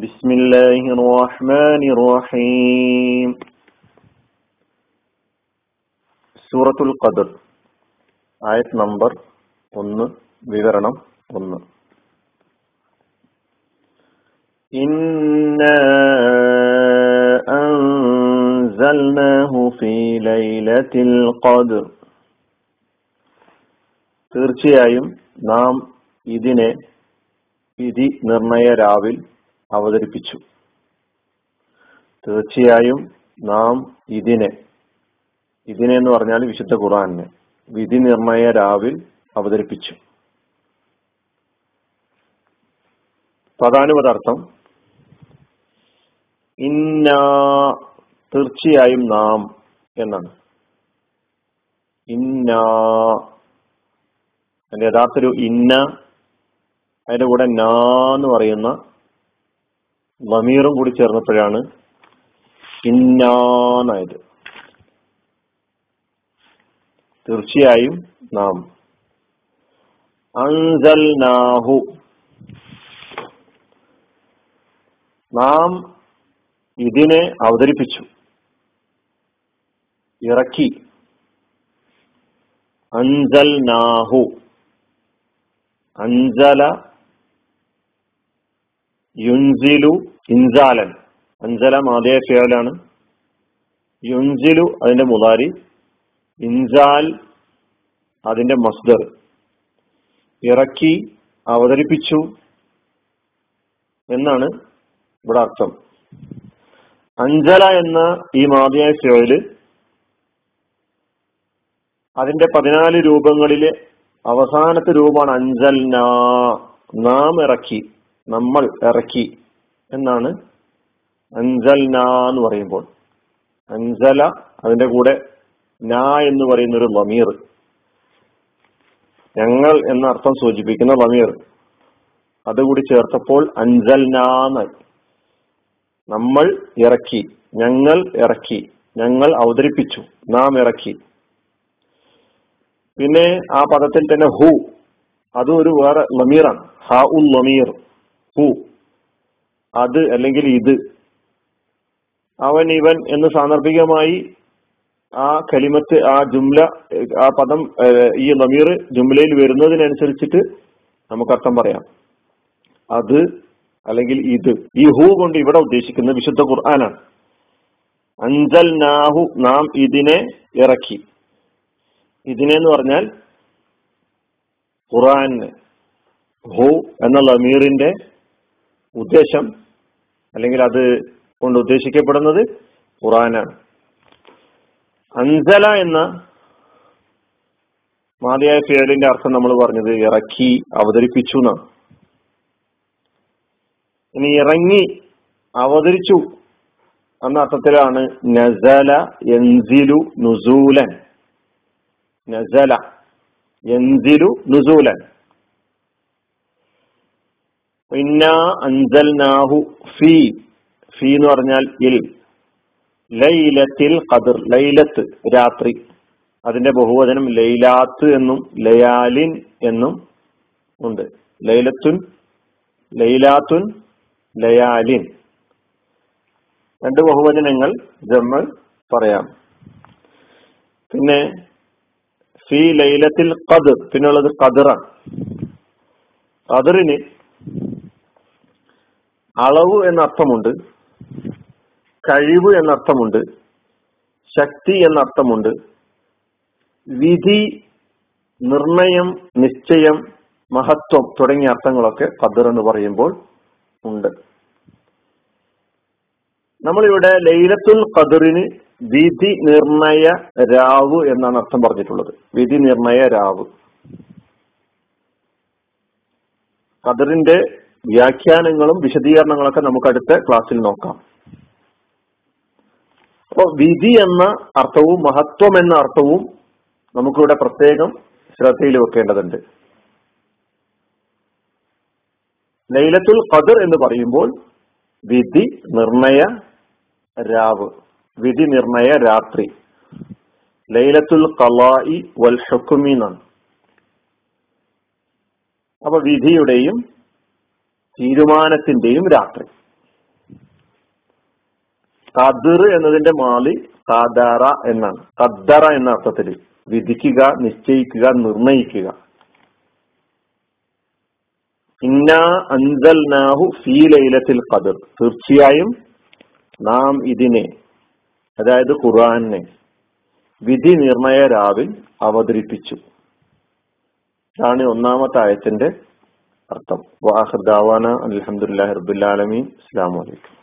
بسم الله الرحمن الرحيم സൂറത്തുൽ ഖദർ ആയത് നമ്പർ ഒന്ന് വിവരണം ഒന്ന് إنا أنزلناه في ليلة القدر തീർച്ചയായും നാം ഇതിനെ വിധി നിർണയ രാവിൽ അവതരിപ്പിച്ചു. തീർച്ചയായും നാം ഇതിനെ ഇതിനെ എന്ന് പറഞ്ഞാൽ വിശുദ്ധ ഖുറാനെ വിധി നിർണയ രാവിൽ അവതരിപ്പിച്ചു. പ്രധാനപദാർത്ഥം ഇന്ന തീർച്ചയായും നാം എന്നാണ്. ഇന്ന അതിന്റെ യഥാർത്ഥ ഒരു ഇന്ന അതിന്റെ കൂടെ നാ എന്ന് പറയുന്ന ലമീറും കൂടി ചേർന്നപ്പോഴാണ് ഇന്നാനായത് തീർച്ചയായും നാം അൻസൽനാഹു. നാം ഇതിനെ അവതരിപ്പിച്ചു. ഇറക്കി. അൻസൽനാഹു. അഞ്ചല യുൻസിലു ഇൻസാലൻ. അഞ്ചല മാതയ ഫിയാലാണ്. യുൻസിലു അതിന്റെ മുതാരി. ഇൻസാൽ അതിന്റെ മസ്ദർ. ഇറക്കി അവതരിപ്പിച്ചു എന്നാണ് ഇവിടെ അർത്ഥം. അഞ്ചല എന്ന ഈ മാതിയായ ഫിയോയിൽ അതിന്റെ പതിനാല് രൂപങ്ങളിലെ അവസാനത്തെ രൂപമാണ് അഞ്ചൽ നാം ഇറക്കി. നമ്മൾ ഇറക്കി. എന്നാണ് അഞ്ചൽന എന്ന് പറയുമ്പോൾ. അൻസല അതിന്റെ കൂടെ ന എന്ന് പറയുന്ന ഒരു ലമീർ ഞങ്ങൾ എന്ന അർത്ഥം സൂചിപ്പിക്കുന്ന ലമീർ അതുകൂടി ചേർത്തപ്പോൾ അഞ്ചൽനാന്നായി നമ്മൾ ഇറക്കി ഞങ്ങൾ ഇറക്കി ഞങ്ങൾ അവതരിപ്പിച്ചു നാം ഇറക്കി. പിന്നെ ആ പദത്തിൽ തന്നെ ഹു അതും ഒരു വേറെ ലമീറാണ് ഹ ഉൽ ലമീർ ഹു. അത് അല്ലെങ്കിൽ ഇത്. അവൻ ഇവൻ എന്ന് സാന്ദർഭികമായി ആ കലിമത്ത് ആ ജുംല ആ പദം ഈ നമീർ ജുംലയിൽ വരുന്നതിനനുസരിച്ചിട്ട് നമുക്ക് അർത്ഥം പറയാം. അത് അല്ലെങ്കിൽ ഇത്. ഈ ഹൂ കൊണ്ട് ഇവിടെ ഉദ്ദേശിക്കുന്നത് വിശുദ്ധ ഖുർആനാണ്. അഞ്ചൽ നാഹു നാം ഇതിനെ ഇറക്കി. ഇതിനെ എന്ന് പറഞ്ഞാൽ ഖുറാൻ ഹു എന്ന ലമീറിന്റെ ഉദ്ദേശം അല്ലെങ്കിൽ അത് കൊണ്ട് ഉദ്ദേശിക്കപ്പെടുന്നത് ഖുറാനാണ് അൻസല എന്ന മാതിയായ ഫിയലിന്റെ അർത്ഥം നമ്മൾ പറഞ്ഞത് ഇറക്കി അവതരിപ്പിച്ചു എന്നാണ്. ഇനി ഇറങ്ങി അവതരിച്ചു എന്ന അർത്ഥത്തിലാണ് നസല എൻസിലു നുസൂലൻ. നസല എൻസിലു നുസൂലൻ. അൻസൽനാഹു ഫീ. ഫീ എന്ന് പറഞ്ഞാൽ ഇൽ. ലൈലത്തിൽ ഖദർ ലൈലത്ത് രാത്രി. അതിന്റെ ബഹുവചനം ലൈലാത്ത് എന്നും ലയാലിൻ എന്നും ഉണ്ട്. ലൈലത്തുൻ ലൈലാത്തുൻ ലയാലിൻ. രണ്ട് ബഹുവചനങ്ങൾ നമ്മൾ പറയാം. പിന്നെ ഫി ലൈലത്തിൽ ഖദർ പിന്നുള്ളത് ഖദറാണ്. ഖദറിന് അളവ് എന്ന അർത്ഥമുണ്ട് കഴിവ് എന്ന അർത്ഥമുണ്ട് ശക്തി എന്ന അർത്ഥമുണ്ട് വിധി നിർണയം നിശ്ചയം മഹത്വം തുടങ്ങിയ അർത്ഥങ്ങളൊക്കെ ഖദർ എന്ന് പറയുമ്പോൾ ഉണ്ട്. നമ്മളിവിടെ ലൈലത്തുൽ ഖദറിന് വിധി നിർണയ രാവ് എന്നാണ് അർത്ഥം പറഞ്ഞിട്ടുള്ളത്. വിധി നിർണയ രാവ്. ഖദറിന്റെ വ്യാഖ്യാനങ്ങളും വിശദീകരണങ്ങളൊക്കെ നമുക്ക് അടുത്ത ക്ലാസ്സിൽ നോക്കാം. അപ്പോ വിധി എന്ന അർത്ഥവും മഹത്വം എന്ന അർത്ഥവും നമുക്കിവിടെ പ്രത്യേകം ശ്രദ്ധയിൽ വെക്കേണ്ടതുണ്ട്. ലൈലത്തുൽ ഖദർ എന്ന് പറയുമ്പോൾ വിധി നിർണയ രാവ്. വിധി നിർണയ രാത്രി. ലൈലത്തുൽ കലായി വൽ അപ്പൊ വിധിയുടെയും തീരുമാനത്തിന്റെയും രാത്രി. കതിർ എന്നതിന്റെ മാളി കദറ എന്നാണ്. കദ്ദറ എന്ന അർത്ഥത്തിൽ വിധിക്കുക നിശ്ചയിക്കുക നിർണയിക്കുക. ഇന്ന അൻസൽനാഹു ഫീ ലൈലത്തിൽ ഖദർ. തീർച്ചയായും നാം ഇതിനെ അതായത് ഖുർആനെ വിധി നിർണയ രാവിൽ അവതരിപ്പിച്ചു. ഇതാണ് ഒന്നാമത്തെ ആയത്തിന്റെ അർത്ഥം. അലഹമുല്ലാ റബുല്ലാലമീൻ അസ്സാം വലൈക്കും